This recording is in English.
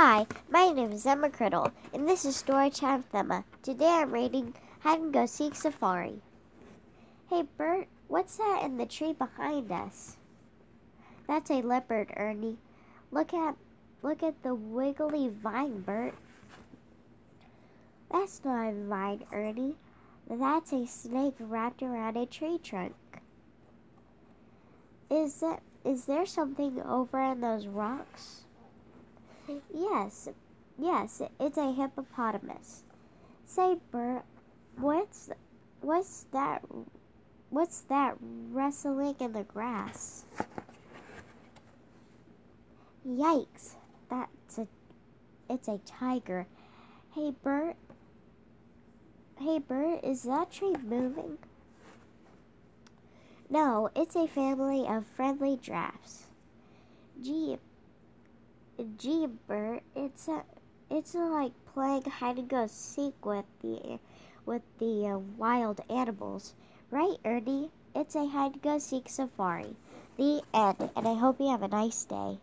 Hi, my name is Emma Criddle, and this is Story Time with Emma. Today I'm reading Hide and Go Seek Safari. Hey Bert, what's that in the tree behind us? That's a leopard, Ernie. Look at look at the wiggly vine, Bert. That's not a vine, Ernie. That's a snake wrapped around a tree trunk. Is that is there something over in those rocks? Yes, yes, it's a hippopotamus. Say, Bert, what's what's that? What's that rustling in the grass? Yikes! That's a it's a tiger. Hey, Bert. Hey, Bert, is that tree moving? No, it's a family of friendly giraffes. Gee, gee, Bert, it's a, it's a, like playing hide and go seek with the, with the uh, wild animals, right, Ernie? It's a hide and go seek safari. The end, and I hope you have a nice day.